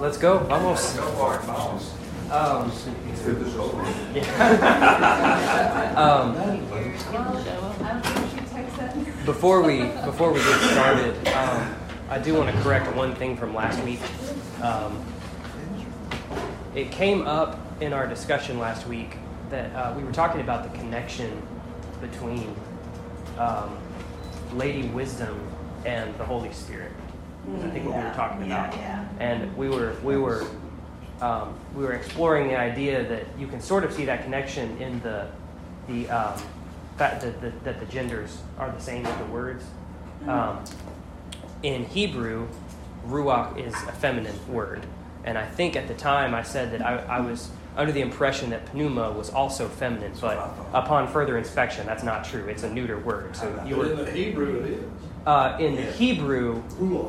Let's go. Vamos. Um, um, I don't think you text that. Before we before we get started, um, I do want to correct one thing from last week. Um, it came up in our discussion last week that uh, we were talking about the connection between um, Lady Wisdom and the Holy Spirit. I think what we were talking Yeah, about. yeah. and we were we were um, we were exploring the idea that you can sort of see that connection in the the um, fact that the, that the genders are the same as the words. Um, in Hebrew, ruach is a feminine word, and I think at the time I said that I, I was under the impression that pneuma was also feminine, but upon further inspection, that's not true. It's a neuter word. So you But in the Hebrew, it is. uh, in the Hebrew,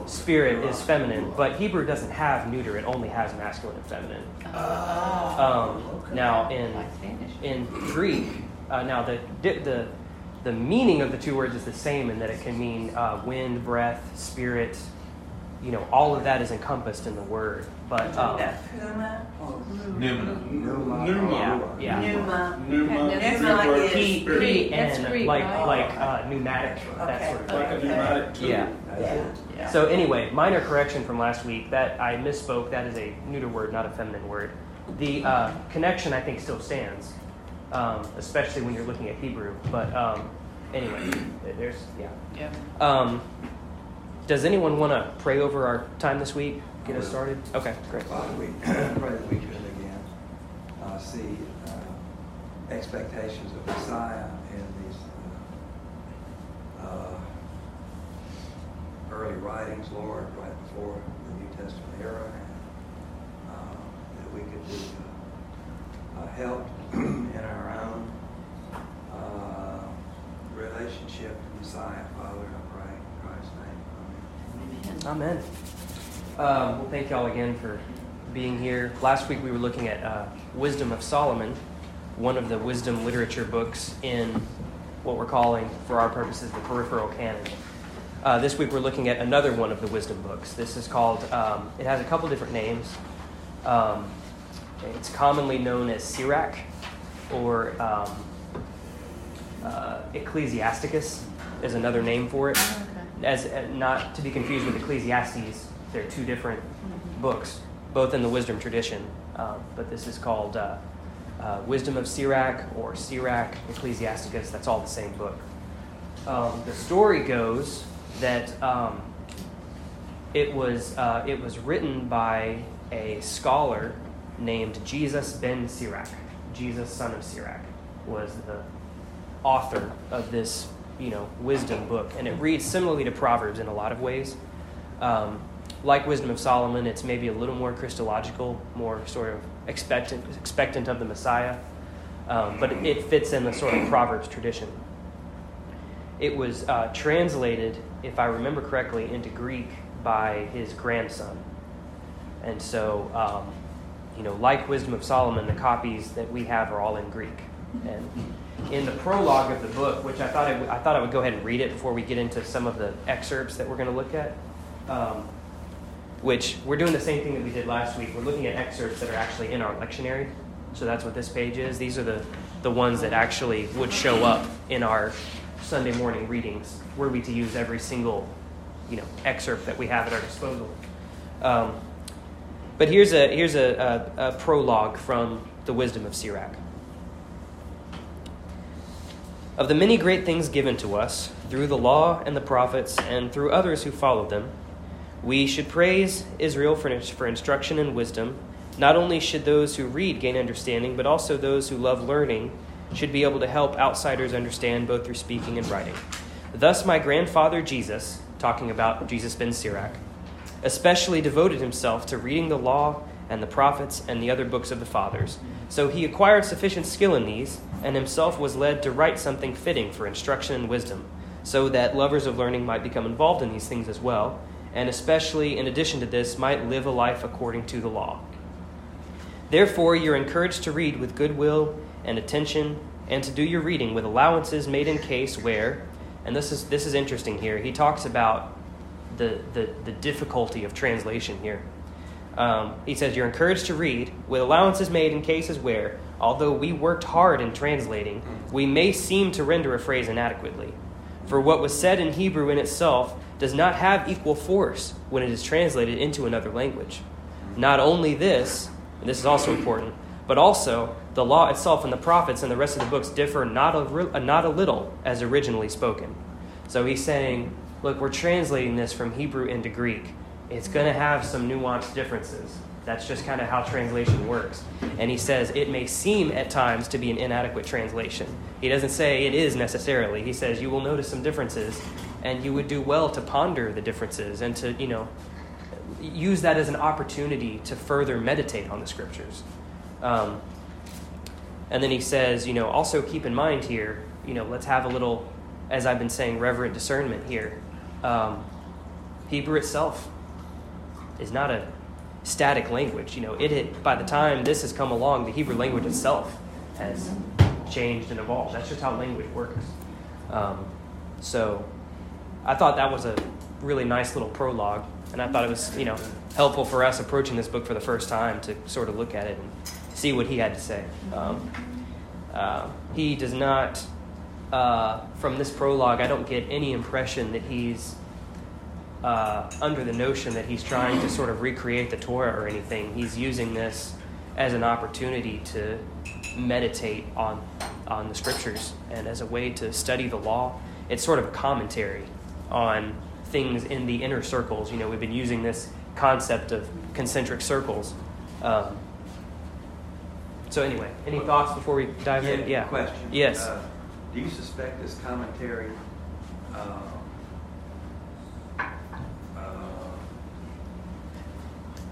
spirit is feminine, but Hebrew doesn't have neuter; it only has masculine and feminine. Um, now, in in Greek, uh, now the the the meaning of the two words is the same in that it can mean uh, wind, breath, spirit. You know, all of that is encompassed in the word. But um, That Puma, Pneuma. Pneuma. Pneuma. yeah, yeah. Pneuma. Pneuma. That's Greek like word it. P spirit. P That's N Greek, like right? like uh, pneumatic that Okay. sort of Like thing. a pneumatic tool. Yeah. Yeah. So anyway, minor correction from last week. That I misspoke. That is a neuter word, not a feminine word. The uh, connection I think still stands, um, especially when you're looking at Hebrew. But um, anyway, there's yeah. Yeah. Um, does anyone want to pray over our time this week? Get us started. Okay, great. Father, we pray that we could again uh, see uh, expectations of Messiah in these uh, uh, early writings, Lord, right before the New Testament era, and uh, that we could be uh, uh, helped in our own uh, relationship to Messiah, Father, I pray in Christ's name. Amen. Amen. Um, well, thank y'all again for being here. Last week we were looking at uh, Wisdom of Solomon, one of the wisdom literature books in what we're calling, for our purposes, the peripheral canon. Uh, this week we're looking at another one of the wisdom books. This is called, um, it has a couple different names. Um, it's commonly known as Sirach or um, uh, Ecclesiasticus is another name for it as uh, not to be confused with Ecclesiastes. They're two different books, both in the wisdom tradition. Um, but this is called uh, uh, Wisdom of Sirach or Sirach Ecclesiasticus. That's all the same book. Um, the story goes that um, it was uh, it was written by a scholar named Jesus ben Sirach. Jesus, son of Sirach, was the author of this, you know, wisdom book, and it reads similarly to Proverbs in a lot of ways. Um, like Wisdom of Solomon, it's maybe a little more Christological, more sort of expectant, expectant of the Messiah, um, but it, it fits in the sort of Proverbs tradition. It was uh, translated, if I remember correctly, into Greek by his grandson, and so, um, you know, like Wisdom of Solomon, the copies that we have are all in Greek, and in the prologue of the book, which I thought I, thought I would go ahead and read it before we get into some of the excerpts that we're going to look at. Um, which we're doing the same thing that we did last week. We're looking at excerpts that are actually in our lectionary. So that's what this page is. These are the, the ones that actually would show up in our Sunday morning readings, were we to use every single you know, excerpt that we have at our disposal. Um, but here's a, here's a, a, a prologue from the wisdom of Sirach. Of the many great things given to us through the law and the prophets and through others who followed them, we should praise Israel for, for instruction and wisdom. Not only should those who read gain understanding, but also those who love learning should be able to help outsiders understand both through speaking and writing. Thus, my grandfather Jesus, talking about Jesus ben Sirach, especially devoted himself to reading the law and the prophets and the other books of the fathers. So he acquired sufficient skill in these and himself was led to write something fitting for instruction and wisdom, so that lovers of learning might become involved in these things as well, and especially in addition to this, might live a life according to the law. Therefore, you're encouraged to read with good will and attention, and to do your reading with allowances made in case where, and this is this is interesting here. He talks about the the, the difficulty of translation here. Um, he says you're encouraged to read with allowances made in cases where, although we worked hard in translating, we may seem to render a phrase inadequately. For what was said in Hebrew in itself does not have equal force when it is translated into another language. Not only this, and this is also important, but also the law itself and the prophets and the rest of the books differ not a, not a little as originally spoken. So he's saying, look, we're translating this from Hebrew into Greek. It's going to have some nuanced differences. That's just kind of how translation works. And he says it may seem at times to be an inadequate translation. He doesn't say it is necessarily. He says you will notice some differences, and you would do well to ponder the differences and to, you know, use that as an opportunity to further meditate on the scriptures. Um, and then he says, you know, also keep in mind here, you know, let's have a little, as I've been saying, reverent discernment here. Um, Hebrew itself is not a static language. You know, it had, by the time this has come along, the Hebrew language itself has changed and evolved. That's just how language works. Um, so I thought that was a really nice little prologue, and I thought it was, you know, helpful for us approaching this book for the first time to sort of look at it and see what he had to say. Um, uh, he does not, uh, from this prologue, I don't get any impression that he's uh, under the notion that he's trying to sort of recreate the Torah or anything. He's using this as an opportunity to meditate on on the scriptures and as a way to study the law. It's sort of a commentary on things in the inner circles. You know, we've been using this concept of concentric circles. Um, so anyway, any thoughts before we dive in? Yeah. Question. Yes. Uh, do you suspect this commentary uh, uh,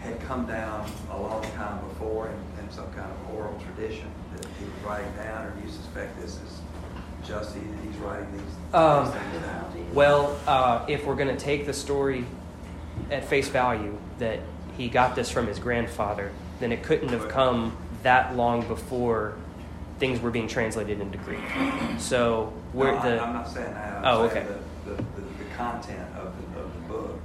had come down a long time before in, in some kind of oral tradition that he was writing down, or do you suspect this is just he, he's writing these, Um, these things down? Well, uh, if we're going to take the story at face value that he got this from his grandfather, then it couldn't have come that long before things were being translated into Greek. So where no, the I, am not saying that. I'm Oh, saying okay. The, the, the, the content of the, of the book.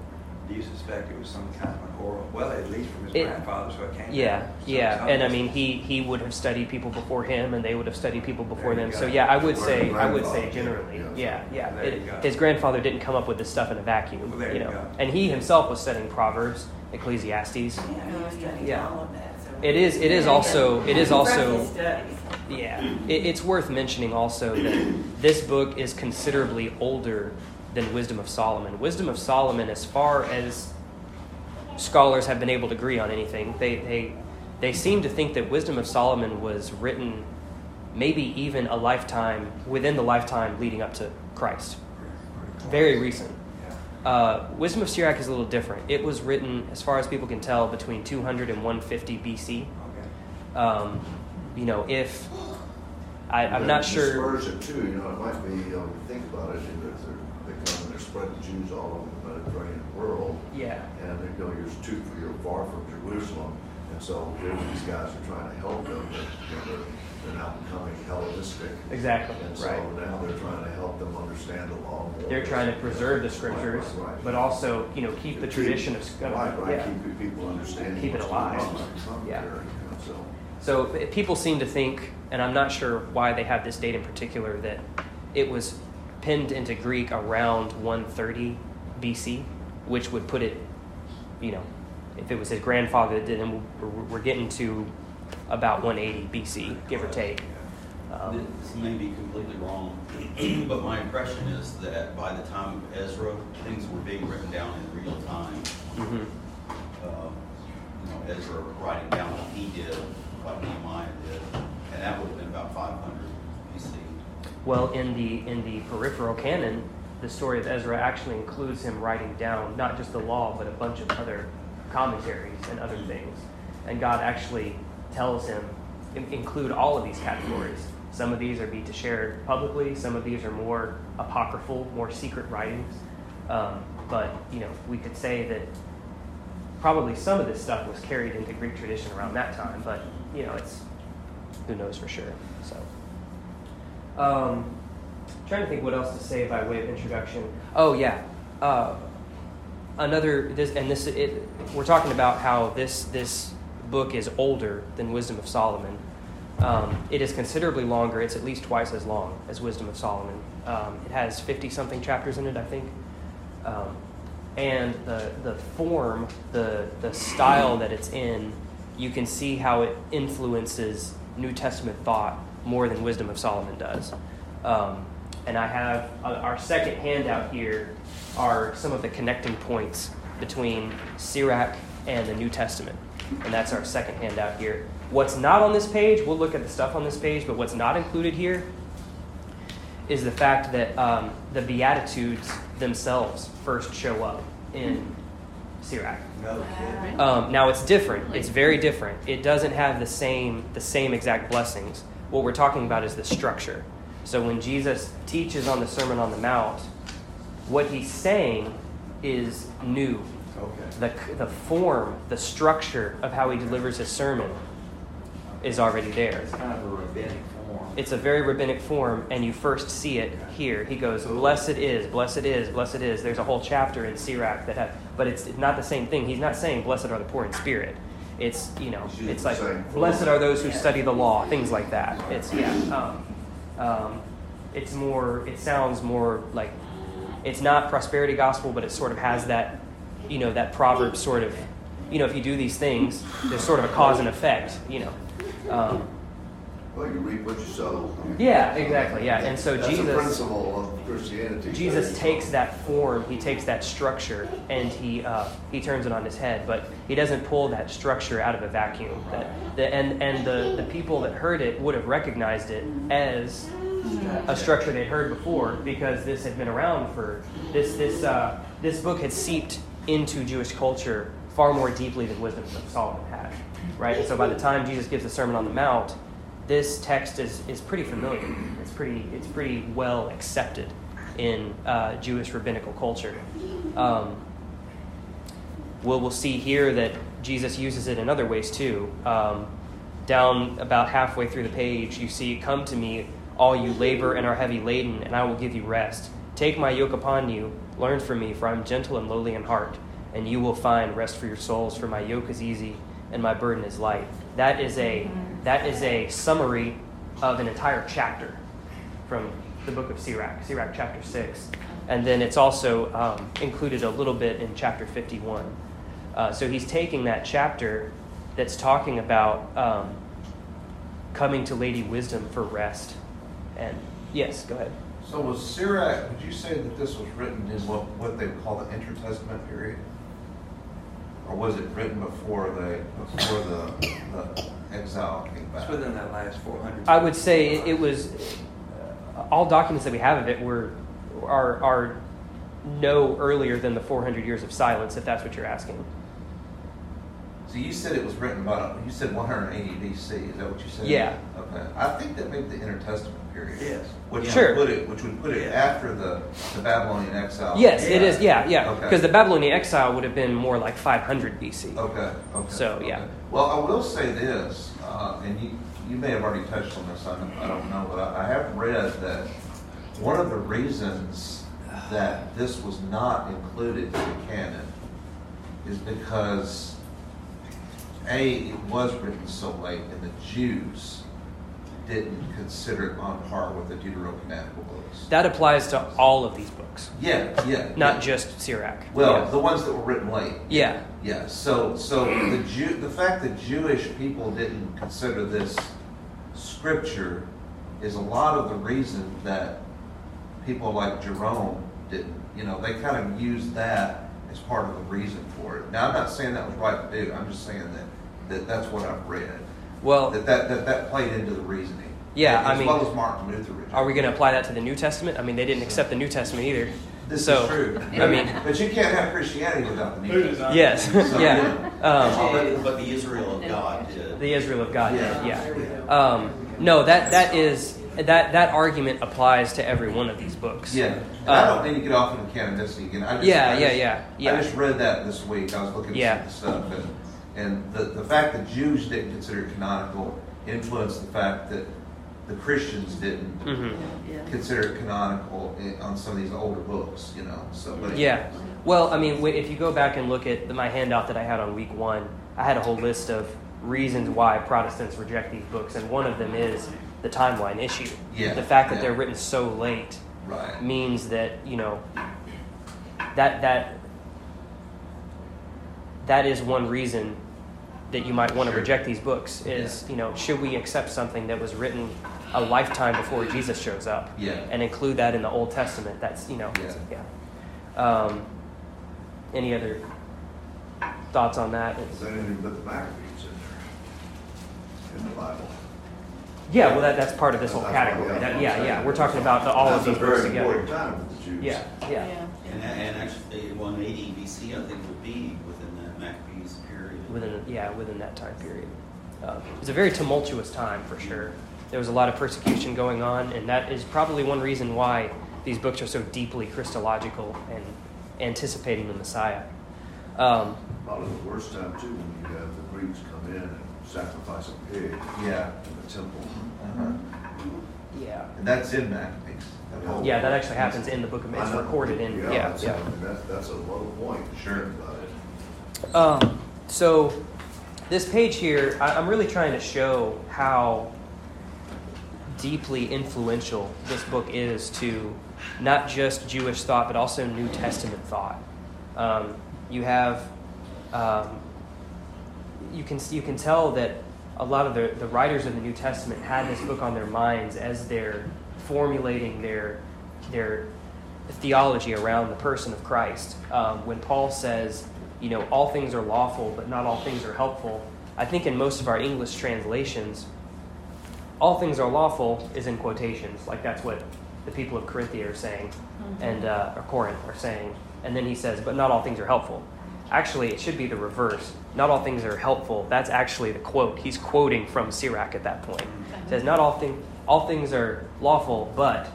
Do you suspect it was some kind of an oral? Well, at least from his It- grandfather, so it came. yeah, down. So yeah, and I mean he he would have studied people before him, and they would have studied people before them. you So yeah, I would Or say I would say generally, yeah. yeah, yeah. It- his grandfather didn't come up with this stuff in a vacuum, Well, there you you know, go. and he himself was studying Proverbs, Ecclesiastes. Yeah, I was studying Yeah. All of that. so- It is- it is also- it is also- Yeah, it, it's worth mentioning also that this book is considerably older than Wisdom of Solomon. Wisdom of Solomon, as far as scholars have been able to agree on anything, they, they, they seem to think that Wisdom of Solomon was written maybe even a lifetime, within the lifetime leading up to Christ. Very recent. Uh, Wisdom of Sirach is a little different. It was written, as far as people can tell, between 200 and 150 BC. Okay. Um, you know, if I, I'm And not sure. Dispersion too, you know, it might be, think about it, you know, they're, they come and they're spreading Jews all over the Mediterranean world. Yeah, And they go, you're too, you're far from Jerusalem. And so here these guys are trying to help them, but, you know, they're, they're becoming Hellenistic. exactly. And so Right. now they're trying to help them understand the law more. They're trying to preserve the scriptures, Right, right, but also, you know, keep the tradition of. Right, right, yeah. keep people understanding. Keep it alive. on, like commentary, Yeah. you know, So. So people seem to think, and I'm not sure why they have this date in particular, that it was penned into Greek around 130 BC, which would put it, you know, if it was his grandfather that did we're, we're getting to about 180 BC, give or take. Um, This may be completely wrong, but my impression is that by the time of Ezra, things were being written down in real time. mhm. Uh, You know, Ezra writing down what he did, what Nehemiah did, and that would have been about 500 BC. Well, in the in the peripheral canon, the story of Ezra actually includes him writing down not just the law, but a bunch of other commentaries and other things. And God actually tells him in- include all of these categories. Some of these are be to shared publicly. Some of these are more apocryphal, more secret writings. Um, but you know, we could say that probably some of this stuff was carried into Greek tradition around that time. But you know, it's who knows for sure. So, um, trying to think what else to say by way of introduction. Oh yeah, uh, another this and this it, we're talking about how this this book is older than Wisdom of Solomon. Um, it is considerably longer. It's at least twice as long as Wisdom of Solomon. Um, it has 50 something chapters in it, I think. Um, and the, the form, the, the style that it's in, you can see how it influences New Testament thought more than Wisdom of Solomon does. Um, and I have uh, our second handout here are some of the connecting points between Sirach and the New Testament. And that's our second handout here. What's not on this page, we'll look at the stuff on this page, but what's not included here is the fact that um, the Beatitudes themselves first show up in Sirach. No kidding. Um, now it's different. It's very different. It doesn't have the same the same exact blessings. What we're talking about is the structure. So when Jesus teaches on the Sermon on the Mount, what he's saying is new. The, the form, the structure of how he delivers his sermon is already there. It's kind of a rabbinic form. It's a very rabbinic form, and you first see it here. He goes, "Blessed is, blessed is, blessed is." There's a whole chapter in Sirach that have, but it's not the same thing. He's not saying, "Blessed are the poor in spirit." It's you know, it's like, "Blessed are those who study the law," things like that. It's yeah, um, um, it's more. It sounds more like it's not prosperity gospel, but it sort of has that, you know, that proverb sort of, you know, if you do these things, there's sort of a cause and effect, you know. Um, Well, you reap what you sow. yeah, exactly. Yeah, and so That's Jesus principle of Christianity. Jesus takes that form, he takes that structure, and he uh, he turns it on his head. But he doesn't pull that structure out of a vacuum. That the and and the the people that heard it would have recognized it as a structure they'd heard before because this had been around for this this uh, this book had seeped into Jewish culture far more deeply than Wisdom of Solomon had, right? And so by the time Jesus gives the Sermon on the Mount, this text is is pretty familiar. It's pretty it's pretty well accepted in uh, Jewish rabbinical culture. Um, we'll, we'll see here that Jesus uses it in other ways too. Um, down about halfway through the page, you see, Come to me, all you labor and are heavy laden, and I will give you rest. Take my yoke upon you, learn from me, for I am gentle and lowly in heart, and you will find rest for your souls, for my yoke is easy and my burden is light. That is a, that is a summary of an entire chapter from the book of Sirach, Sirach chapter 6. And then it's also um, included a little bit in chapter 51. Uh, so he's taking that chapter that's talking about um, coming to Lady Wisdom for rest. And yes, go ahead. So was Sirach, would you say that this was written in what, what they would call the intertestament period? Or was it written before the, before the, the exile came back? It's back? within that last four hundred. I would say it, it was uh, all documents that we have of it were are are no earlier than the 400 years of silence, if that's what you're asking. So you said it was written about, you said one hundred and eighty BC, is that what you said? Yeah. Okay, I think that maybe the intertestament period. Yes. Which Sure. would put it, which would put it after the, the Babylonian exile. Yes, it is. Yeah, yeah. Okay. Because the Babylonian exile would have been more like 500 BC. Okay, okay. So, yeah. okay. Well, I will say this, uh, and you, you may have already touched on this, I don't, I don't know, but I, I have read that one of the reasons that this was not included in the canon is because, A, it was written so late, and the Jews didn't consider it on par with the Deuterocanonical books. That applies to all of these books, Yeah, yeah. not yeah. just Sirach. Well, yeah. the ones that were written late. yeah. Yeah, so so the Jew, the fact that Jewish people didn't consider this scripture is a lot of the reason that people like Jerome didn't. You know, they kind of used that as part of the reason for it. Now, I'm not saying that was right to do. I'm just saying that, that that's what I've read. Well, That that, that, that played into the reasoning. Yeah, as I mean- well as Martin Luther. rejected. are we going to apply that to the New Testament? I mean, they didn't accept the New Testament either. This so, is true. I mean, but you can't have Christianity without the New Testament. yes, So, yeah. Um, But, but the Israel of God did. the Israel of God. Yeah. Yeah. yeah. Um, no, that that is that that argument applies to every one of these books. Yeah, and I Uh, don't mean to get off on into canonicity again. I just, Yeah, I yeah, just- yeah, yeah. I just read that this week. I was looking Yeah. at some of the stuff, and, and the, the fact that Jews didn't consider it canonical influenced the fact that the Christians didn't hmm consider it canonical on some of these older books, you know. So, but Yeah. Well, I mean, if you go back and look at the, my handout that I had on week one, I had a whole list of reasons why Protestants reject these books, and one of them is the timeline issue. Yeah, The fact that yeah. they're written so late right. means that you know that that that is one reason that you might want to Sure. reject these books is you know should we accept something that was written a lifetime before Jesus shows up Yeah. and include that in the Old Testament that's you know Yeah. yeah um, any other thoughts on that Is there anything but the Maccabees in there, in the Bible? yeah well that, that's part of this whole category yeah, that, yeah yeah we're talking about the, all of these That's a books very together time for the Jews. yeah yeah And, and actually, 180 BC, I think, would be within that Maccabees period. Within yeah within that time period. Uh, it was a very tumultuous time for sure. There was a lot of persecution going on, and that is probably one reason why these books are so deeply Christological and anticipating the Messiah. Um, Probably the worst time too, when you have the Greeks come in and sacrifice a pig Yeah. in the temple. Uh-huh. yeah, And that's in Maccabees. that whole- yeah, that actually happens in the book of. It's recorded in yeah, that's- yeah. I mean, That's, that's a low point. Sure. About it. Um, so this page here, I, I'm really trying to show how deeply influential this book is to not just Jewish thought, but also New Testament thought. Um, you have, um, you can you can tell that a lot of the, the writers of the New Testament had this book on their minds as they're formulating their their theology around the person of Christ. Um, when Paul says, you know, all things are lawful, but not all things are helpful, I think in most of our English translations, all things are lawful is in quotations. Like that's what the people of Corinthia are saying, and uh, or Corinth are saying. And then he says, but not all things are helpful. Actually, it should be the reverse. Not all things are helpful. That's actually the quote. He's quoting from Sirach at that point. He says, not all thing, all things are lawful, but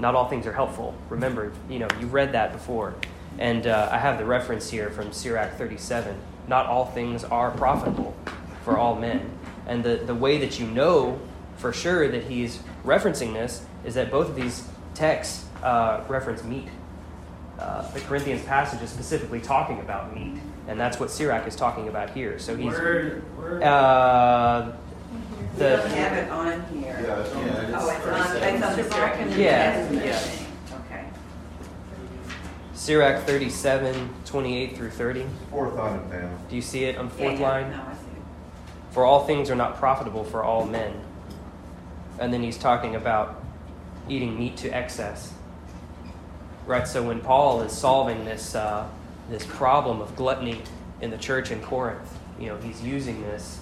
not all things are helpful. Remember, you know, you read that before. And uh, I have the reference here from Sirach 37. Not all things are profitable for all men. And the, the way that you know for sure that he's referencing this is that both of these texts uh, reference meat. Uh, the Corinthians passage is specifically talking about meat, and that's what Sirach is talking about here. So he's Where, where? uh, We don't the have it on here. Yeah, it's on- Yeah, it is Oh, it's on, it's on the second. Yeah. Yes. Okay. Sirach 37, 28 through 30. Fourth on it. Do you see it on fourth yeah, line? No, I see. For all things are not profitable for all men. And then he's talking about eating meat to excess. Right, so when Paul is solving this, uh, this problem of gluttony in the church in Corinth, you know, he's using this,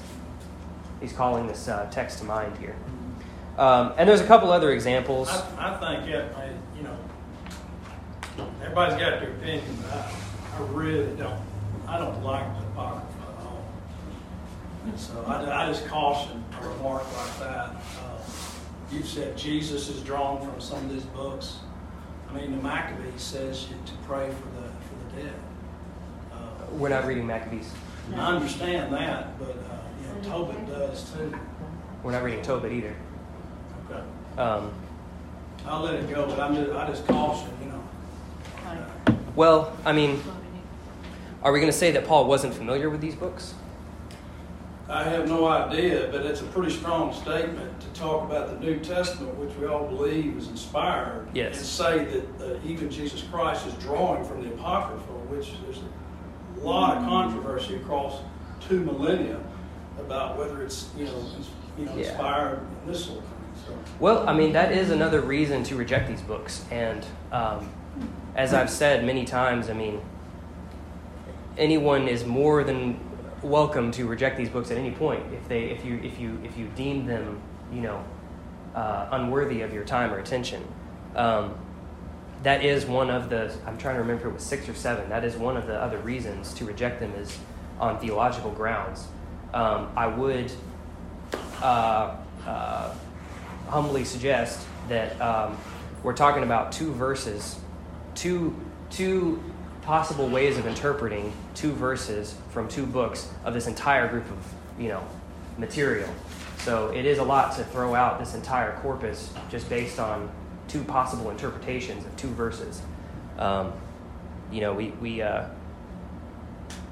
he's calling this uh, text to mind here. Um, and there's a couple other examples. I, I think that, may, you know, everybody's got their opinion, but I, I really don't, I don't like the Apocrypha at all. And so I, I just caution a remark like that. Uh, You've said Jesus is drawn from some of these books. I mean, the Maccabees says you to pray for the, for the dead. Uh, We're not reading Maccabees. I understand that, but, uh, you know, Tobit does too. We're not reading Tobit either. Okay. Um, I'll let it go, but I'm just, I just caution, you know. Well, I mean, are we going to say that Paul wasn't familiar with these books? I have no idea, but it's a pretty strong statement to talk about the New Testament, which we all believe is inspired. Yes. And say that uh, even Jesus Christ is drawing from the Apocrypha, which there's a lot of controversy across two millennia about whether it's, you know, you know Yeah. inspired and this sort of thing. So, Well, I mean, that is another reason to reject these books. And um, as I've said many times, I mean, anyone is more than welcome to reject these books at any point if they, if you, if you, if you deem them, you know, uh, unworthy of your time or attention. Um, that is one of the. I'm trying to remember it was six or seven. That is one of the other reasons to reject them is on theological grounds. Um, I would. Uh, uh, humbly suggest that um, we're talking about two verses, two two possible ways of interpreting two verses from two books of this entire group of you know material. So it is a lot to throw out this entire corpus just based on two possible interpretations of two verses. Um, you know, we we uh,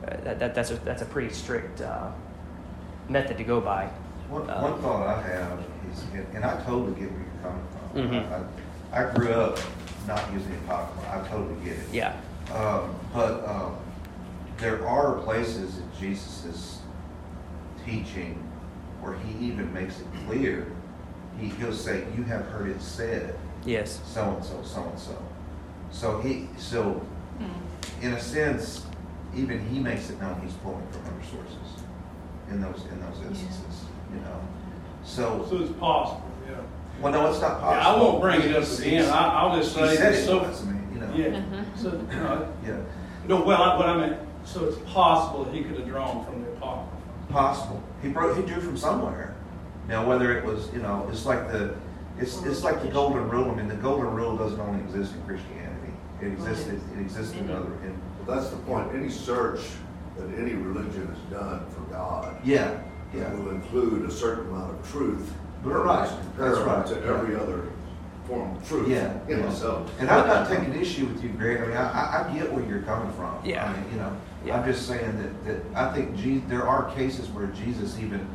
that, that that's a that's a pretty strict uh, method to go by. One, Um, one thought I have is, and- I totally get where you're coming from. Mhm. I, I grew up not using apocrypha. I totally get it. Yeah. Um, but um, there are places in Jesus' teaching where he even makes it clear. He, he'll say, "You have heard it said, Yes. so and so, so and so." So he, so in a sense, even he makes it known he's pulling from other sources in those in those instances. You know, so So it's possible, yeah. Well, no, it's not Yeah, possible. I won't bring it up again, I, I'll just He say, said that it so, was. I mean, you know. yeah, uh-huh. so, you know, Yeah. no, well, I- what I meant, so it's possible that he could have drawn from the Apocrypha. Possible. He broke, he drew from somewhere. Now, whether it was, you know, it's like the, it's, it's like the golden rule. I mean, the golden rule doesn't only exist in Christianity. It existed, it existed in other, in, But that's the point, any search that any religion has done for God yeah, yeah. will include a certain amount of truth. Right, that's right, to yeah. every other form of truth Yeah, in yeah. itself. And I'm not taking issue with you, Greg. I mean, I, I, I get where you're coming from. Yeah. I mean, you know, Yeah. I'm just saying that, that I think Je, there are cases where Jesus even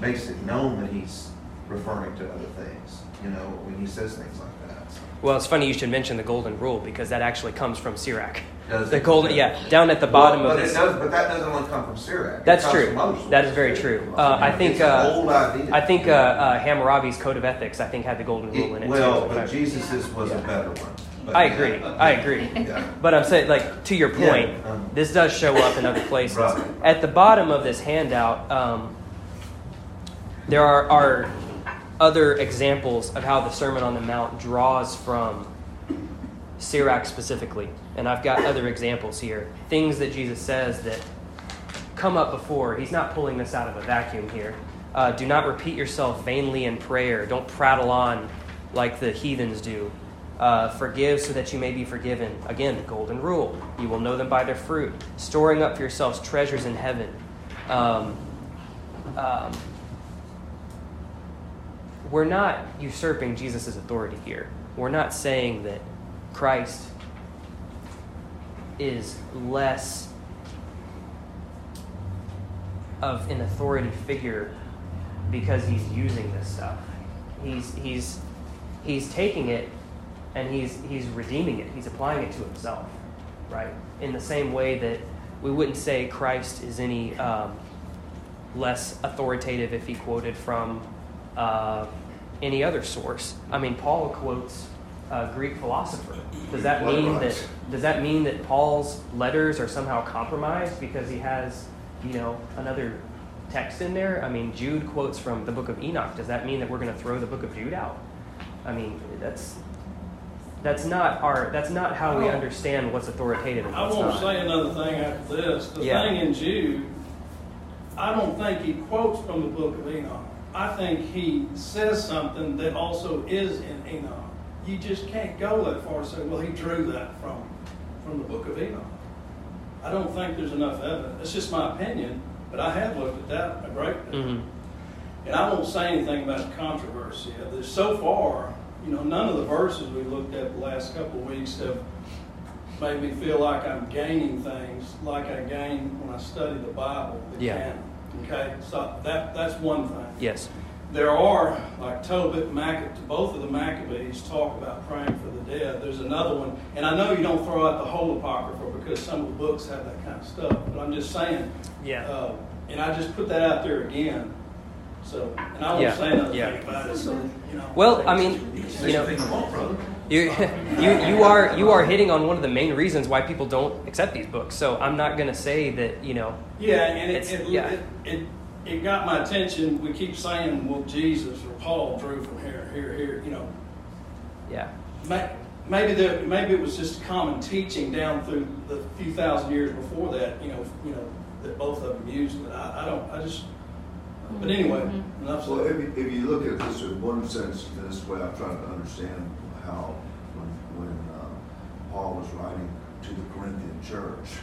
makes it known that he's referring to other things, you know, when he says things like that. so. Well, it's funny you should mention the golden rule because that actually comes from Sirach. Does The golden, yeah, down at the bottom Well, of this. Does, but that doesn't only come from. It That's true. from other sources. That is very true. Uh, I think, uh. I think uh, uh, Hammurabi's Code of Ethics, I think, had the golden rule in it. Well, too, but Jesus's was a better one. But- I agree. I agree. Yeah. But I'm saying, like, to your Yeah, point, um, this does show up in other places. Right. At the bottom of this handout, um, there are, are other examples of how the Sermon on the Mount draws from Sirach specifically. And I've got other examples here. Things that Jesus says that come up before. He's not pulling this out of a vacuum here. Uh, do not repeat yourself vainly in prayer. Don't prattle on like the heathens do. Uh, forgive so that you may be forgiven. Again, the golden rule. You will know them by their fruit. Storing up for yourselves treasures in heaven. Um, um, we're not usurping Jesus' authority here. We're not saying that Christ is less of an authority figure because he's using this stuff. He's he's he's taking it and he's he's redeeming it. He's applying it to himself, right? In the same way that we wouldn't say Christ is any um, less authoritative if he quoted from uh, any other source. I mean, Paul quotes a Greek philosopher. Does that mean that does that mean that Paul's letters are somehow compromised because he has, you know, another text in there? I mean, Jude quotes from the book of Enoch. Does that mean that we're going to throw the book of Jude out? I mean, that's that's not our that's not how we understand what's authoritative and I won't not. say another thing after this. The Yeah. thing in Jude, I don't think he quotes from the book of Enoch. I think he says something that also is in Enoch. You just can't go that far and say, well, he drew that from, from the book of Enoch. I don't think there's enough evidence. It's just my opinion, but I have looked at that a great deal. Mhm. And I won't say anything about controversy. There's so far, you know, none of the verses we looked at the last couple of weeks have made me feel like I'm gaining things like I gain when I study the Bible. The Yeah. canon. Okay, so that that's one thing. Yes. There are, like Tobit, Maccab, both of the Maccabees talk about praying for the dead. There's another one, and I know you don't throw out the whole Apocrypha because some of the books have that kind of stuff, but I'm just saying, Yeah. uh, and I just put that out there again. So, and I won't Yeah, say another yeah. thing about it, so, you know. Well, I mean, you know, you, you, you are you are hitting on one of the main reasons why people don't accept these books. So I'm not going to say that you know. Yeah, and it, It's- it, yeah. it, it, it got my attention. We keep saying, well, Jesus or Paul drew from here, here, here, you know. Yeah. Maybe there, maybe it was just common teaching down through the few thousand years before that, you know, you know, that both of them used. But I, I don't, I just, But anyway, Mm-hmm. enough So if you, if you look at this in one sense, this way I'm trying to understand how, when, when uh, Paul was writing to the Corinthian church,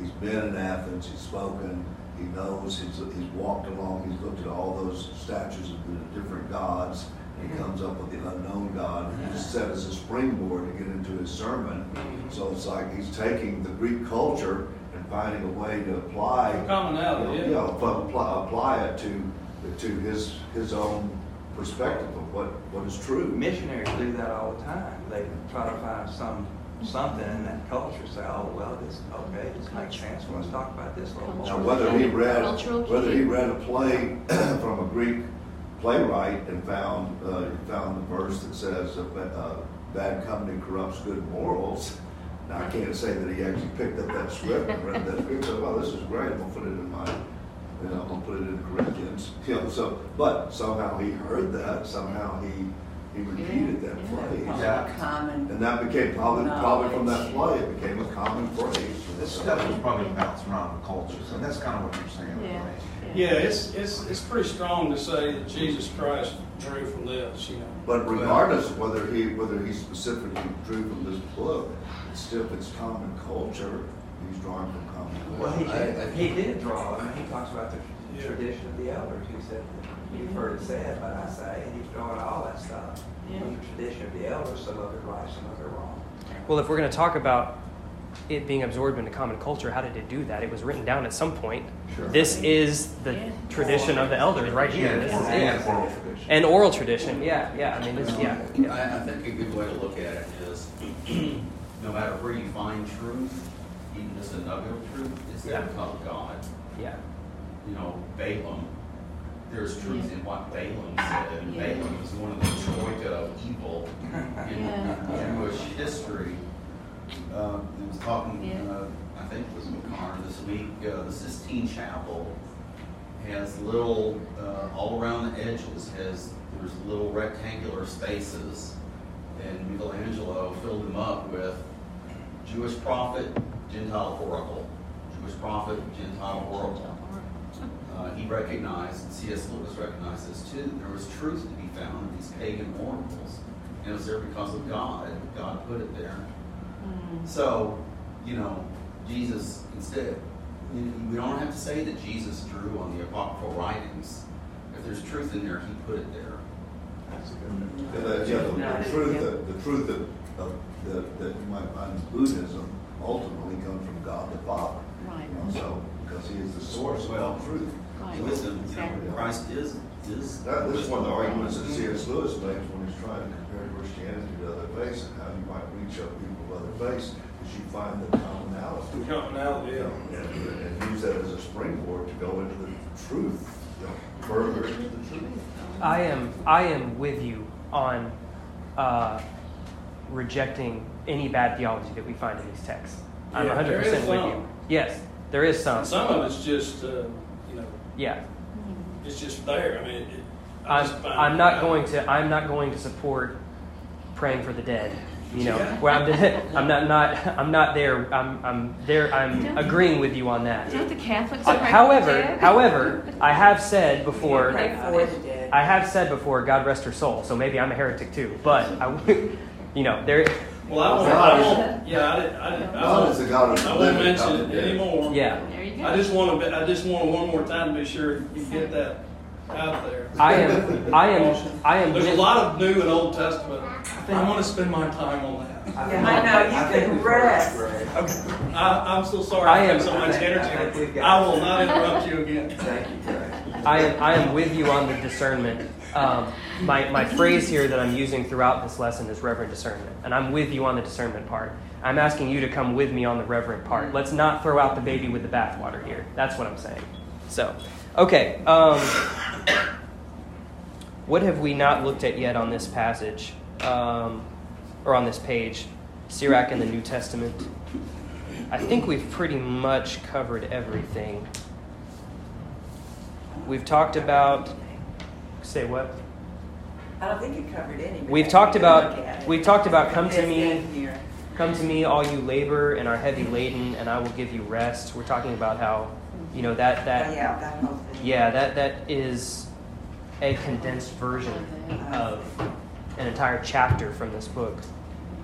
he's been in Athens, he's spoken, he knows, he's, he's walked along, he's looked at all those statues of the different gods, and he comes up with the unknown God, and he just set as a springboard to get into his sermon. Mm-hmm. So it's like he's taking the Greek culture and finding a way to apply Commonality, you yeah. know, apply, apply- apply it to, to his, his own perspective of what, what is true. Missionaries do that all the time. They try to find some, something in that culture, say, oh, well, this, okay, this makes sense, well, let's talk about this a little Now, more. whether he read, Cultural whether he read a play from a Greek playwright and found, uh, found the verse that says, uh, uh, bad company corrupts good morals. Now, I can't say that he actually picked up that script and read that. Script, said, well, this is great, I'm gonna put it in my, you know, I'm gonna put it in Corinthians, you know, so, but somehow he heard that, somehow he, he repeated that phrase. Yeah. Common. And that became, probably, probably from that play, it became a common phrase. This stuff was probably bounced around the cultures, and that's kind of what you're saying. Yeah. right? Yeah, it's, it's, it's pretty strong to say that Jesus Christ drew from this, you know. But regardless of whether he, whether he specifically drew from this book, it's still, if it's common culture, he's drawing from common Well, he culture. did, he did draw, I mean, he talks about the Yeah. Tradition of the elders, he said, you've heard it said, but I say, and he's drawing all that stuff. Yeah. From the tradition of the elders, some of it right, some of it wrong. Well, if we're going to talk about it being absorbed into common culture, how did it do that? It was written down at some point. Sure. This is the Yeah. tradition of the elders right here. And This oral- is and it. oral tradition. And oral tradition. Yeah, yeah. I mean, this, yeah. yeah. I, I think a good way to look at it is, no matter where you find truth, even just a nugget of truth, it's there Yeah. because of God. Yeah. You know, Balaam, there's truth in what Balaam said, and Yeah. Balaam was one of the troika of evil in Yeah. Jewish history. Uh, he was talking, Yeah. uh, I think it was McCarr this week, uh, the Sistine Chapel has little, uh, all around the edges, has, there's little rectangular spaces. And Michelangelo filled them up with Jewish prophet, Gentile oracle, Jewish prophet, Gentile oracle. Uh, he recognized, and C.S. Lewis recognized this too, there was truth to be found in these pagan oracles. And it was there because of God, God put it there. So, you know, Jesus instead, we don't have to say that Jesus drew on the apocryphal writings. If there's truth in there, he put it there. That's a good Yeah, the, yeah, the- the truth, that- the truth that, of, that, that you might find in Buddhism ultimately comes from God the Father. Right. You know, So, because he is the source of all truth. Right. Wisdom, you know, Exactly. Christ is, is. That, this is one of the arguments that C.S. Lewis makes when he's trying to compare Christianity to other faiths and how you might reach out people of other faiths, is you find the commonality. Commonality, yeah. and, and use that as a springboard to go into the truth, you know, further into the truth. I am I am with you on uh, rejecting any bad theology that we find in these texts. I'm Yeah, 100% with you. Yes, there is some. Some of it's just, uh, you know, Yeah, it's just there. I mean, it, I I'm I'm not out. going to I'm not going to support praying for the dead. You know, Yeah. where I'm I'm not not I'm not there. I'm I'm there. I'm agreeing with you on that. Don't the Catholics Uh, pray for the however, dead? however, I have said before. Pray for. I have said before, God rest her soul. So maybe I'm a heretic too. But I, w- you know, there. Well, I won't, God I won't, yeah, I didn't, I didn't, I God is the God won't, of I the won't living, mention the it anymore. Yeah, There you go. I just want to, I just want to one more time to be sure you get that out there. I am. I am. I am. There's a lot of New and Old Testament. I want to spend my time on that. Yeah, I know, you think can we've rest. that, I, I'm so sorry I I am- took so much I think- I energy. we've got I will not interrupt you again. Thank you, Greg. I am. I am with you on the discernment. Um, my my phrase here that I'm using throughout this lesson is reverent discernment, and I'm with you on the discernment part. I'm asking you to come with me on the reverent part. Let's not throw out the baby with the bathwater here. That's what I'm saying. So, okay. Um, what have we not looked at yet on this passage, um, or on this page? Sirach in the New Testament. I think we've pretty much covered everything. We've talked about. Say what? I don't think you covered any. We've I talked about- look at it. we've talked about come to me. Come to me, all you labor and are heavy laden, and I will give you rest. We're talking about how, you know, that Oh, that yeah, that whole thing. yeah, that that is a condensed version of an entire chapter from this book.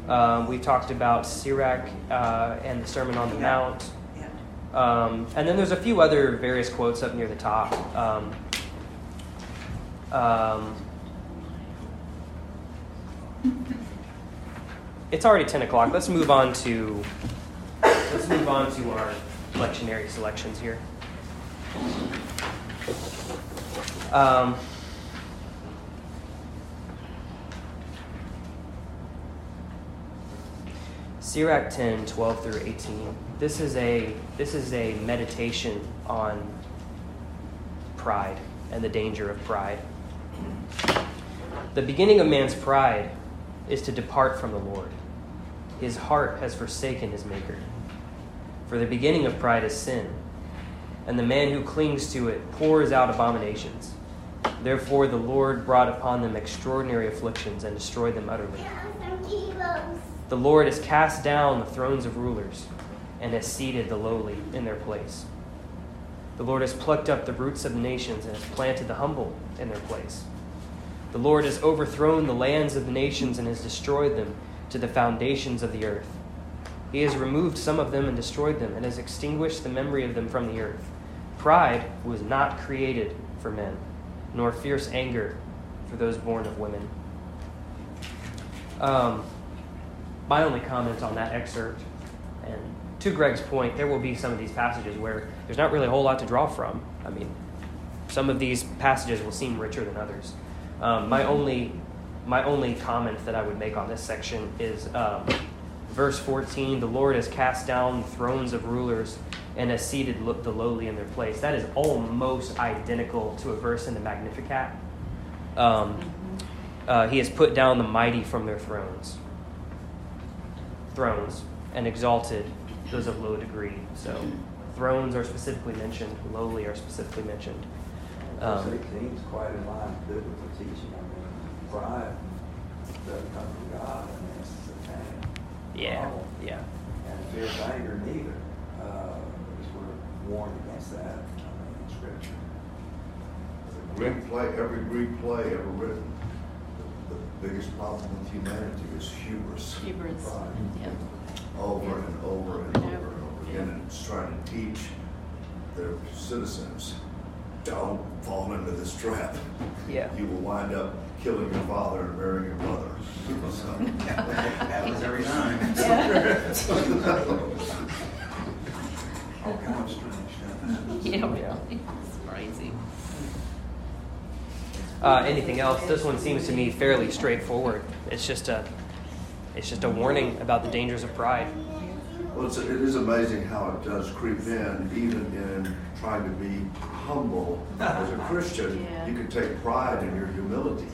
Um, we talked about Sirach uh, and the Sermon on the Yeah. Mount. Yeah. Um, and then there's a few other various quotes up near the top. Um, um, it's already 10 o'clock. Let's move on to let's move on to our lectionary selections here. Um, Sirach 10, 12 through 18. This is a this is a meditation on pride and the danger of pride. The beginning of man's pride is to depart from the Lord. His heart has forsaken his maker. For the beginning of pride is sin, and the man who clings to it pours out abominations. Therefore the Lord brought upon them extraordinary afflictions and destroyed them utterly. The Lord has cast down the thrones of rulers and has seated the lowly in their place. The Lord has plucked up the roots of nations and has planted the humble in their place. The Lord has overthrown the lands of the nations and has destroyed them to the foundations of the earth. He has removed some of them and destroyed them and has extinguished the memory of them from the earth. Pride was not created for men, nor fierce anger for those born of women. Um, my only comment on that excerpt, and to Greg's point, there will be some of these passages where there's not really a whole lot to draw from. I mean, some of these passages will seem richer than others. Um, my only my only comment that I would make on this section is um, verse 14: "The Lord has cast down the thrones of rulers and has seated lo- the lowly in their place." That is almost identical to a verse in the Magnificat. Um, uh, he has put down the mighty from their thrones thrones and exalted those of low degree. So thrones are specifically mentioned, lowly are specifically mentioned. Um, eighteen is quite in line teaching. I mean, pride doesn't come from God, I mean, it's satanic. yeah, problem. yeah. And fierce anger neither, uh, because we're warned against that, I mean, in scripture. Greek play, every Greek play ever written, the the biggest problem with humanity is hubris. Hubris. Pride. Yeah. Over and over and over and over again, and it's trying to teach their citizens, don't fall into this trap. Yeah. You will wind up killing your father and marrying your mother. So- Happens every time. All kinds of strange stuff. Yeah, Yeah. It's crazy. Uh, anything else? This one seems to me fairly straightforward. It's just a, it's just a warning about the dangers of pride. Well, it's, it is amazing how it does creep in, even in trying to be humble as a Christian. Yeah. You can take pride in your humility.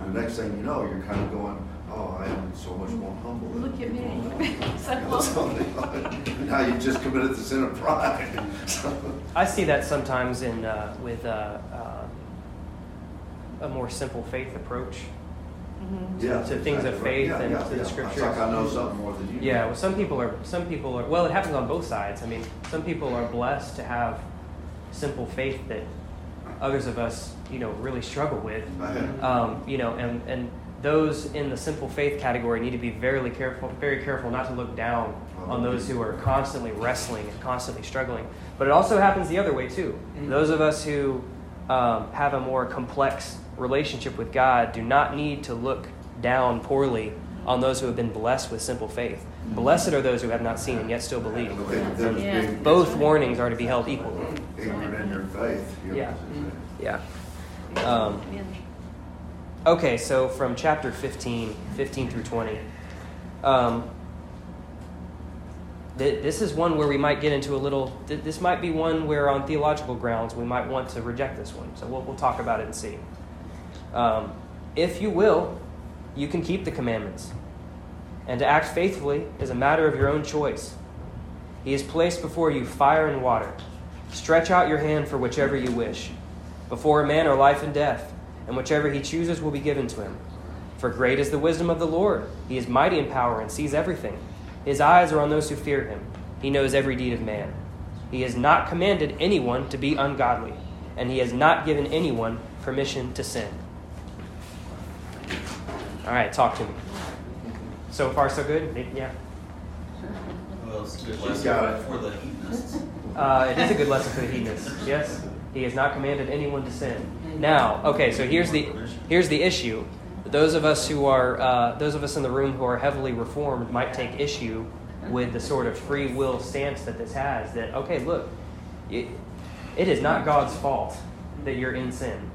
And the next thing you know, you're kind of going, oh, I am so much more humble. than Look at people." me. So You know, Now you've just committed the sin of pride. I see that sometimes in uh, with uh, um, a more simple faith approach. Yeah, to things of exactly right. faith Yeah, and yeah, to the yeah. scriptures. It's like I know something more than you. do. Yeah, well, some people are. Some people are. Well, it happens on both sides. I mean, some people are blessed to have simple faith that others of us, you know, really struggle with. Um, you know, and and those in the simple faith category need to be very careful, very careful not to look down on those who are constantly wrestling and constantly struggling. But it also happens the other way too. Those of us who um, have a more complex relationship with God do not need to look down poorly on those who have been blessed with simple faith. Blessed are those who have not seen and yet still believe. But think of them as Yeah. Both warnings are to be held equally. ignorant in your faith. Yeah. Yeah. Um, Okay, so from chapter 15, 15 through 20. Um, th- this is one where we might get into a little, th- this might be one where on theological grounds we might want to reject this one. So we'll, we'll talk about it and see. Um, if you will, you can keep the commandments. And to act faithfully is a matter of your own choice. He has placed before you fire and water. Stretch out your hand for whichever you wish. Before a man are life and death, and whichever he chooses will be given to him. For great is the wisdom of the Lord. He is mighty in power and sees everything. His eyes are on those who fear him. He knows every deed of man. He has not commanded anyone to be ungodly, and he has not given anyone permission to sin. All right, talk to me. So far, so good? Yeah. Well, it's a good lesson for the hedonists. Uh, it is a good lesson for the hedonists. Yes, he has not commanded anyone to sin. Now, okay, so here's the here's the issue. Those of us who are uh, those of us in the room who are heavily reformed might take issue with the sort of free will stance that this has. That okay, look, it, it is not God's fault that you're in sin.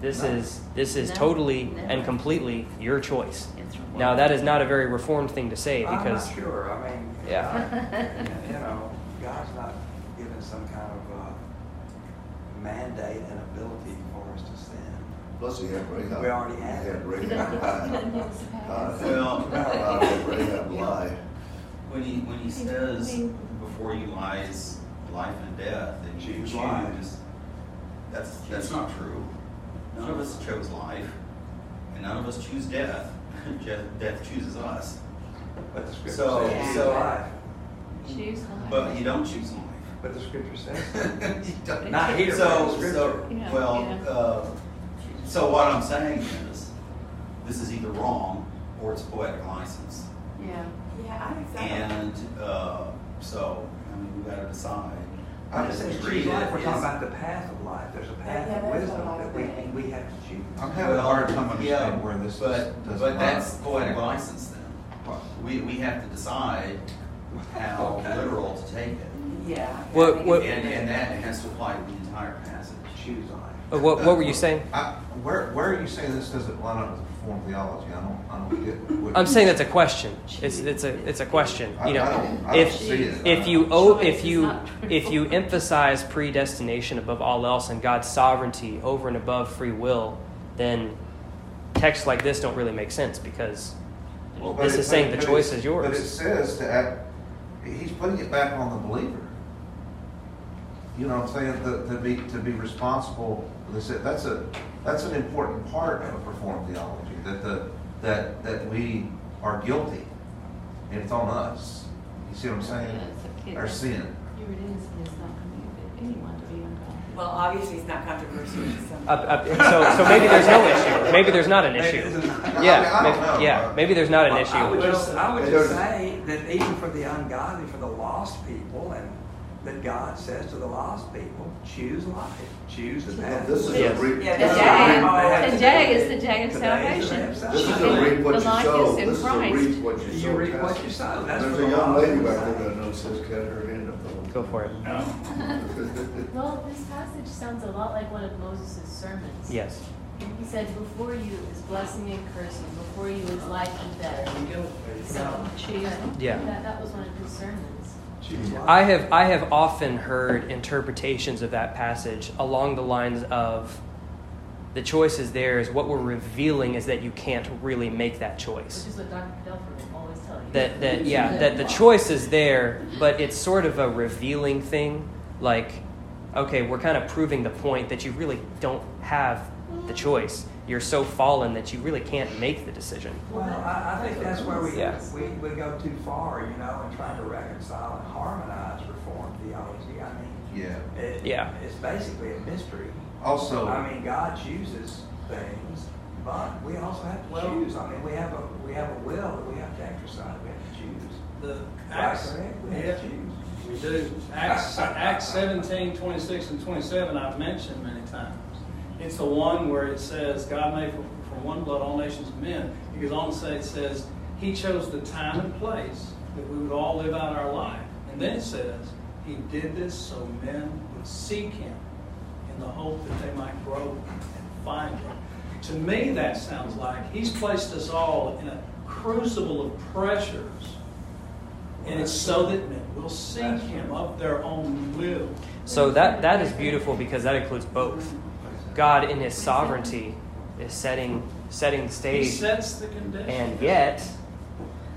This No. is this is No, totally no. and completely your choice. It's Now that is not a very reformed thing to say I'm because not sure, I mean. Yeah. God, You know, God's not given some kind of uh, mandate and ability for us to sin. Plus he had Rahab. We already had He it. had Rahab doesn't- he lie. doesn't need us to pass. God, Well- God had Rahab lie. When he, when he says, before you lies life and death, and you Choose choose, that's, that's not true. None of us chose life, and none of us choose death. Death chooses us. But the scripture So- says choose so- life. Choose life. But you don't choose life. But the scripture says. You don't- Not here, but in So, so, Yeah, well, yeah. uh, so what I'm saying is, this is either wrong or it's poetic license. Yeah. Yeah, I think so. And, uh, so, I mean, we've gotta decide. I And just if says we choose read life, it we're talking is- about the path of life, there's a path Yeah, of that's wisdom what I that was we, saying. we have to choose. I'm having a hard time Yeah, understanding where this is. But, does but not- that's poetic license then. We, we have to decide how Okay. literal to take it. Yeah. What- think what- it's- And, and that has to apply to the entire passage. Choose life. Uh, what what were you saying? I, where, where are you saying this doesn't line up with reformed theology? I don't, I don't get. what I'm you- saying that's a question. It's it's a it's a question. You know, I don't- I if don't see if you oh if you if you emphasize predestination above all else and God's sovereignty over and above free will, then texts like this don't really make sense because Well, this it- is saying the choice is yours. But it says to act, he's putting it back on the believer. You know what I'm saying, to, to be, to be responsible, they said, that's a, that's an important part of reformed theology, that the, that, that we are guilty, and it's on us. You see what I'm saying? Yeah, it's okay. Our sin. Here it is, and it's not commanded anyone to be ungodly. Well, obviously, it's not controversial to some. Up, up, so so maybe there's no issue. Maybe there's not an issue. I mean, I Yeah, maybe, know, yeah. Maybe there's not an Well, issue. I would just, I would just say that even for the ungodly, for the lost people, and that God says to the lost people, choose life, choose the path. This is Yes. a reap. Yeah, The this is a jag, reap- the jag is the jag of Today is the salvation. day of This is salvation. a reap what you life sow. This is a Christ. reap what you sow. You reap what you sow. That's There's for a the young lady back there that knows says got her hand up. Go for it. Well, this passage sounds a lot like one of Moses' sermons. Yes. He said, before you is blessing and cursing, before you is life and death. So, Choose. Yeah. That, that was one of his sermons. I have I have often heard interpretations of that passage along the lines of the choice is there is What we're revealing is that you can't really make that choice. Which is what Dr. Delfer will always tell you. That that yeah, that the choice is there, but it's sort of a revealing thing. Like, okay, we're kind of proving the point that you really don't have the choice. You're so fallen that you really can't make the decision. Well, I, I think that's where we, Yeah. we, we go too far, you know, in trying to reconcile and harmonize Reformed theology. I mean, Yeah. it, Yeah. it's basically a mystery. Also. I mean, God chooses things, but we also have to Well- choose. I mean, we have a we have a will that we have to exercise. We have to choose. The Acts, correct? We have yeah, to choose. we do. Acts, Acts 17, 26 and 27, I've mentioned many times. It's the one where it says, God made from, from one blood all nations of men. It goes on to say, it says, He chose the time and place that we would all live out our life. And then it says, He did this so men would seek Him in the hope that they might grow and find Him. To me, that sounds like He's placed us all in a crucible of pressures and it's so that men will seek him of their own will. So that that is beautiful because that includes both. God in his sovereignty is setting setting the He stage sets the condition. and yet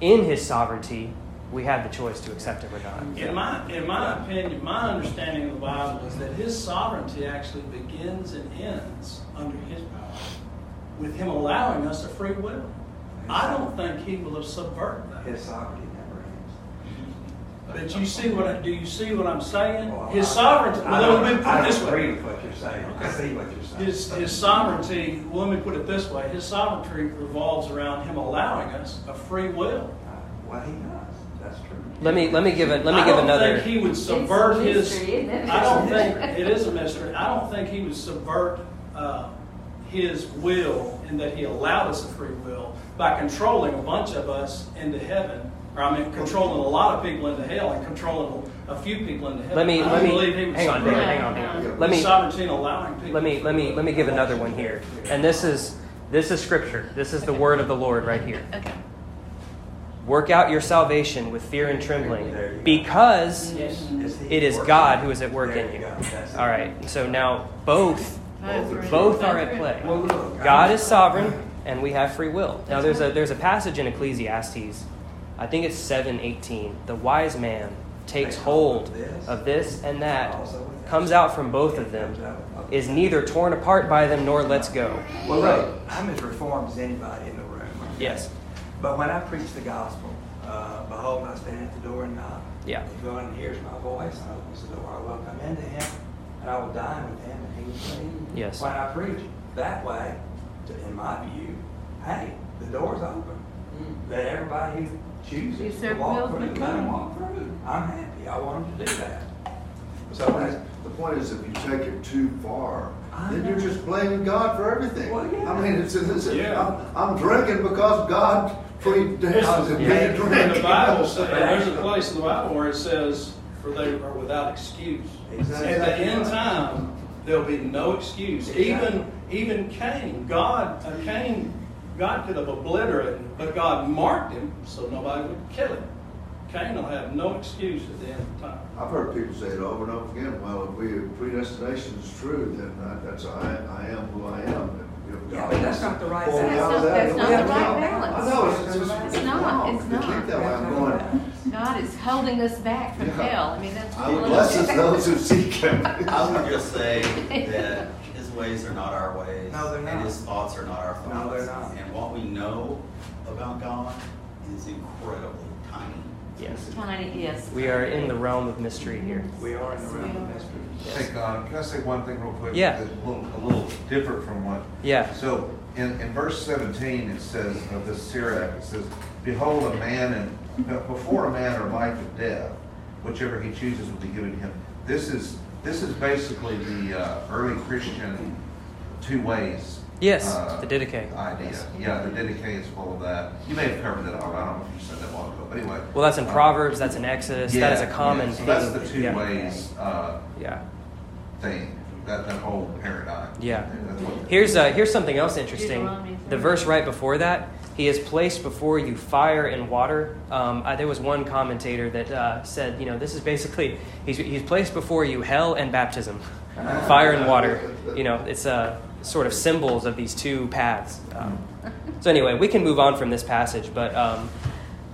in his sovereignty we have the choice to accept it or not. in my in my opinion, my understanding of the Bible is that his sovereignty actually begins and ends under his power, with him allowing us a free will. I don't think he will have subverted that. His sovereignty never ends. But you see what, I- do you see what I'm saying? Well, His sovereignty, I well, let me put it this don't way. agree with what you're saying. I see what you're saying. His, his sovereignty, well, let me put it this way, his sovereignty revolves around him allowing us a free will. Uh, Well, he does, that's true. Let me let me give it. Let me I give don't think he would It's subvert his. mystery, isn't it? I don't think, it is a mystery, I don't think he would subvert, uh, his will in that he allowed us a free will by controlling a bunch of us into heaven, or I mean, controlling a lot of people into hell and controlling a few people into heaven. Let me I let me believe he would hang on, David. Hang on, hang on. Let me sovereignty in allowing people. let me let me let me give another one here. And this is this is scripture. This is the word of the Lord right here. Okay. Work out your salvation with fear and trembling, because Yes. It's he it is working. God who is at work in you. go. That's it. All right. So now both Both are- at play. God is sovereign, and we have free will. Now, there's a there's a passage in Ecclesiastes, I think it's seven eighteen. The wise man takes hold of this and that, comes out from both of them, is neither torn apart by them nor lets go. Well, look, I'm as reformed as anybody in the room. okay? Yes. But when I preach the gospel, uh, behold, I stand at the door and knock. Yeah. If anyone hears my voice and opens the door, I will come into him, and I will dine with him, and he with me. Yes. When I preach that way, to, in my view, hey, the door's open. Let everybody who You chooses to serve walk Will's through, let McCoy. them walk through. I'm happy. I want them to do that. So that's, The point is, if you take it too far, I then you're just blaming God for everything. Well, yeah. I mean, it's, it's, Yeah. I'm, I'm drinking because God freed down and me to drink. the Bible says, there's a place in the Bible where it says, for they are without excuse. Exactly. At the end time, there'll be no excuse. Even, even Cain, God, uh, Cain, God could have obliterated him, but God marked him so nobody would kill him. Cain will have no excuse at the end of time. I've heard people say it over and over again, well, if we, if predestination is true, then I- that's, I, I am who I am. and if Yeah, but that's not the right balance. out That's not- that's not the right balance. I know, it's just, It's it's not, wrong. it's To keep not. that way, I'm going, God is holding us back from Yeah. hell. I mean, that's. I would bless those who seek him. I would just say that his ways are not our ways. No, they're And his thoughts are not our thoughts. No, they're not. And what we know about God is incredibly tiny. Yes. Tiny, yes. We are in the realm of mystery here. We are in the realm of mystery. Hey, Don, can I say one thing real quick? Yeah. That's A little, a little different from what. Yeah. So in, in verse seventeen, it says, of this Sirach, it says, Behold, a man and, before a man are life and death, whichever he chooses will be given to him. This is, this is basically the uh, early Christian two ways. Yes, uh, the Didache. Idea. Yeah, the Didache is full of that. You may have covered that already. I don't know if you said that a while ago, but anyway. Well, that's in Uh, Proverbs. That's in Exodus. that is a common yeah. So thing. that's the two yeah. ways, uh, Yeah. thing, that, that whole paradigm. Yeah. Here's uh, here's something else interesting. The verse right before that, he has placed before you fire and water. Um, uh, there was one commentator that uh, said, you know, this is basically he's, he's placed before you hell and baptism, fire and water. You know, it's uh, sort of symbols of these two paths. Um, so anyway, we can move on from this passage, but um,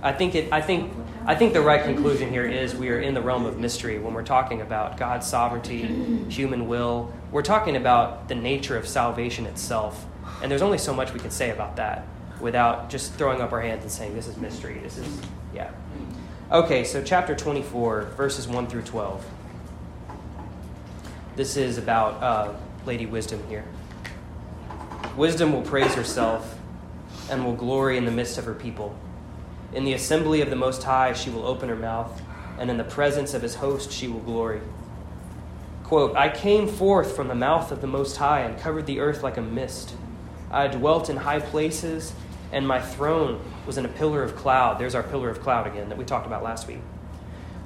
I think it. I think. I think the right conclusion here is we are in the realm of mystery when we're talking about God's sovereignty, human will. We're talking about the nature of salvation itself. And there's only so much we can say about that without just throwing up our hands and saying, this is mystery. This is, yeah. Okay, so chapter 24, verses 1 through 12. This is about uh, Lady Wisdom here. Wisdom will praise herself and will glory in the midst of her people. In the assembly of the Most High, she will open her mouth, and in the presence of his host, she will glory. Quote, I came forth from the mouth of the Most High and covered the earth like a mist. I dwelt in high places, and my throne was in a pillar of cloud. There's our pillar of cloud again that we talked about last week.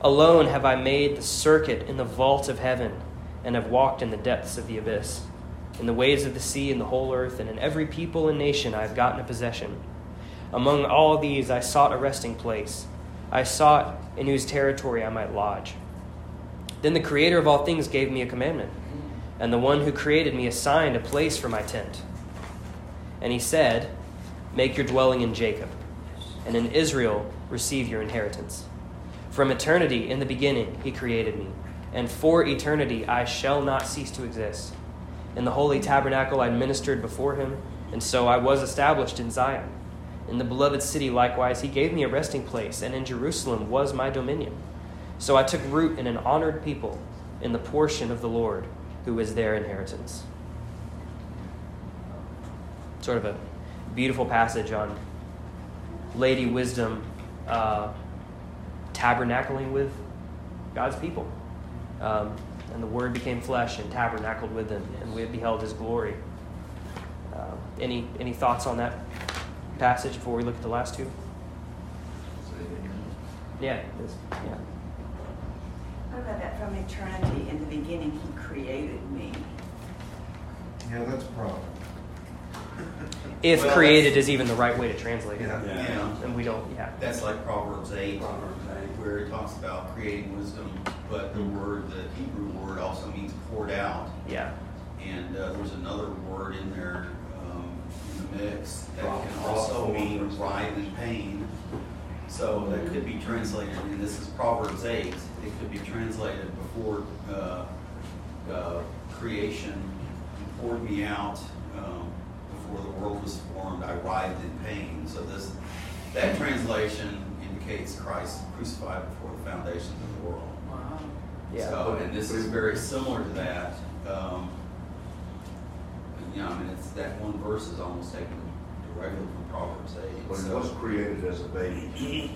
Alone have I made the circuit in the vault of heaven, and have walked in the depths of the abyss. In the waves of the sea, in the whole earth, and in every people and nation I have gotten a possession. Among all these I sought a resting place. I sought in whose territory I might lodge. Then the Creator of all things gave me a commandment, and the one who created me assigned a place for my tent. And he said, Make your dwelling in Jacob, and in Israel receive your inheritance. From eternity, in the beginning, he created me, and for eternity I shall not cease to exist. In the holy tabernacle I ministered before him, and so I was established in Zion. In the beloved city, likewise, he gave me a resting place, and in Jerusalem was my dominion. So I took root in an honored people, in the portion of the Lord, who is their inheritance. Sort of a beautiful passage on Lady Wisdom uh, tabernacling with God's people. Um, and the Word became flesh and tabernacled with them, and we beheld His glory. Uh, any any thoughts on that passage before we look at the last two? Yeah, this, yeah. What about that from eternity, in the beginning, he created me. Yeah, that's a problem. If Well, created is even the right way to translate it, Yeah. Yeah. and we don't. Yeah. That's like Proverbs eight, Proverbs eight. where it talks about creating wisdom, but the word, the Hebrew word also means poured out. Yeah. And uh, there's another word in there um, in the mix that can also mean for writhe and pain. So that could be translated, and this is Proverbs 8, it could be translated before uh, uh, creation, poured me out um, before the world was formed, I writhed in pain. So this, that translation indicates Christ crucified before the foundations of the world. Wow. Yeah. So, and this is very similar to that. Um, and, you know, I mean, it's, that one verse is almost taken directly from Proverbs eight. But it was created as a baby,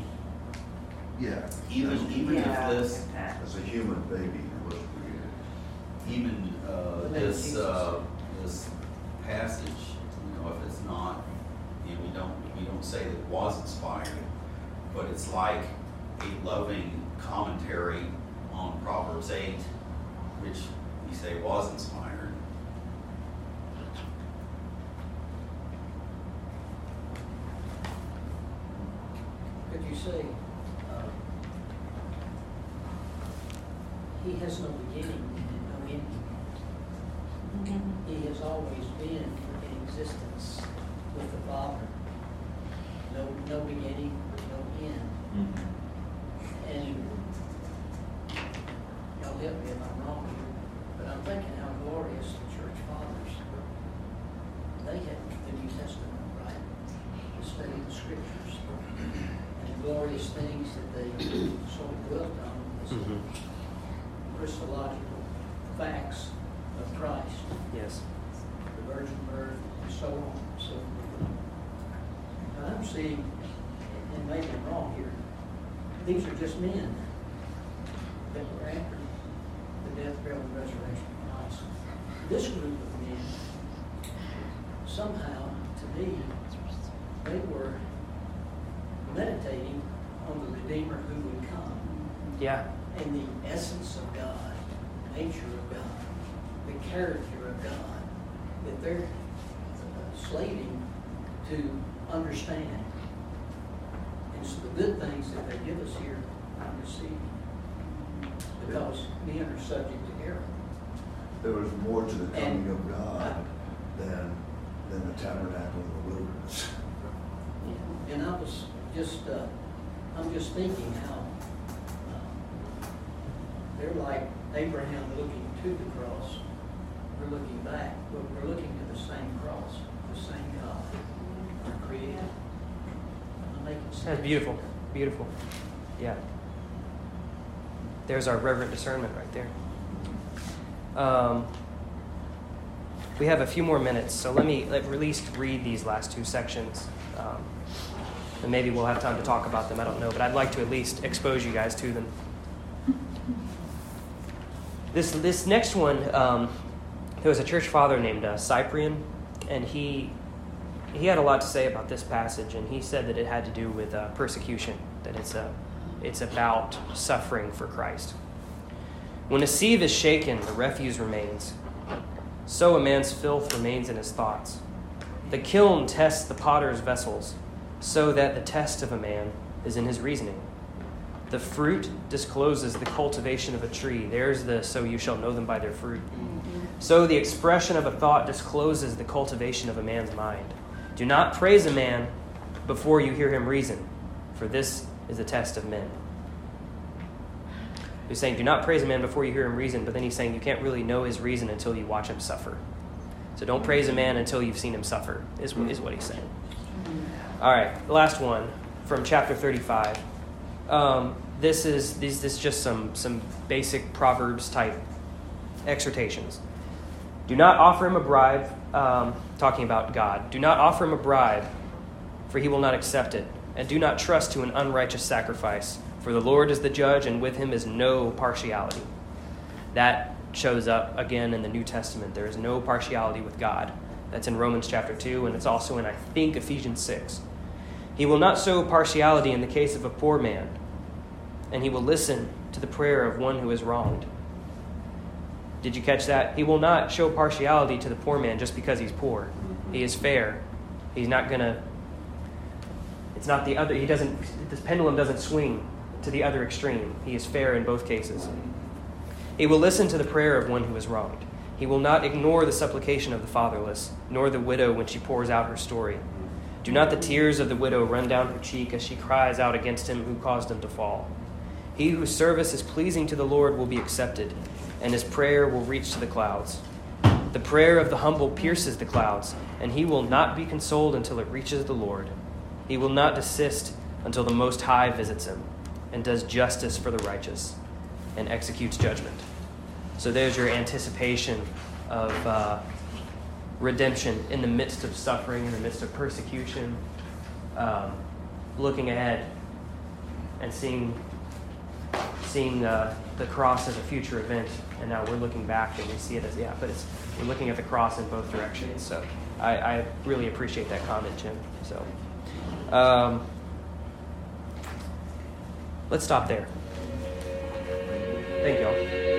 Yeah. even, even if this, as a human baby, it was created. even, uh, this, uh, this passage, you know, if it's not, you know, we don't, we don't say that it was inspired, but it's like a loving commentary on Proverbs eight, which we say was inspired. Could you say, uh, he has no beginning and no ending. He has always been in existence with the Father. No, no beginning, no end. And y'all help me if I'm wrong here, but I'm thinking how glorious the church fathers, were. they had the New Testament, right? To study the scriptures and the glorious things that they sort of dwelt on as Mhm. Christological facts of Christ, Yes. the virgin birth, so on and so forth. I'm seeing, and maybe I'm wrong here, these are just men that were after the death, burial, and resurrection of Christ. This group of men, somehow, to me, they were meditating on the Redeemer who would come Yeah. and the essence of God, nature of God, the character of God, that they're uh, slaving to understand. And so the good things that they give us here, I'm receiving. Because men are subject to error. There was more to the coming And- of God than, than the tabernacle in the wilderness. And I was just, uh, I'm just thinking how, uh, they're like Abraham looking to the cross. We're looking back, but we're looking to the same cross, the same God, our Creator. Am I making sense? That's beautiful. Beautiful. Yeah. There's our reverent discernment right there. Um, we have a few more minutes, so let me let, at least read these last two sections. Um, and maybe we'll have time to talk about them. I don't know, but I'd like to at least expose you guys to them. This, this next one, um, there was a church father named uh, Cyprian, and he he had a lot to say about this passage, and he said that it had to do with uh, persecution, that it's, a, it's about suffering for Christ. When a sieve is shaken, the refuse remains. So a man's filth remains in his thoughts. The kiln tests the potter's vessels, so that the test of a man is in his reasoning. The fruit discloses the cultivation of a tree. There's the so you shall know them by their fruit. So the expression of a thought discloses the cultivation of a man's mind. Do not praise a man before you hear him reason, for this is the test of men. He's saying, do not praise a man before you hear him reason, but then he's saying you can't really know his reason until you watch him suffer. So don't praise a man until you've seen him suffer, is, is what he's saying. All right, last one from chapter 35. um, this is these this is just some some basic proverbs type exhortations. Do not offer him a bribe. Um, talking about God. Do not offer him a bribe, for he will not accept it. And do not trust to an unrighteous sacrifice, for the Lord is the judge, and with him is no partiality. That shows up again in the New Testament. There is no partiality with God. That's in Romans chapter 2, and it's also in, I think, Ephesians 6. He will not show partiality in the case of a poor man, and he will listen to the prayer of one who is wronged. Did you catch that? He will not show partiality to the poor man just because he's poor. He is fair. He's not going to. It's not the other. He doesn't. This pendulum doesn't swing to the other extreme. He is fair in both cases. He will listen to the prayer of one who is wronged. He will not ignore the supplication of the fatherless, nor the widow when she pours out her story. Do not the tears of the widow run down her cheek as she cries out against him who caused him to fall. He whose service is pleasing to the Lord will be accepted, and his prayer will reach to the clouds. The prayer of the humble pierces the clouds, and he will not be consoled until it reaches the Lord. He will not desist until the Most High visits him and does justice for the righteous and executes judgment. So there's your anticipation of uh, redemption in the midst of suffering, in the midst of persecution, um, looking ahead and seeing seeing uh, the cross as a future event, and now we're looking back and we see it as yeah, but it's we're looking at the cross in both directions. So I, I really appreciate that comment, Jim. So um, let's stop there. Thank y'all.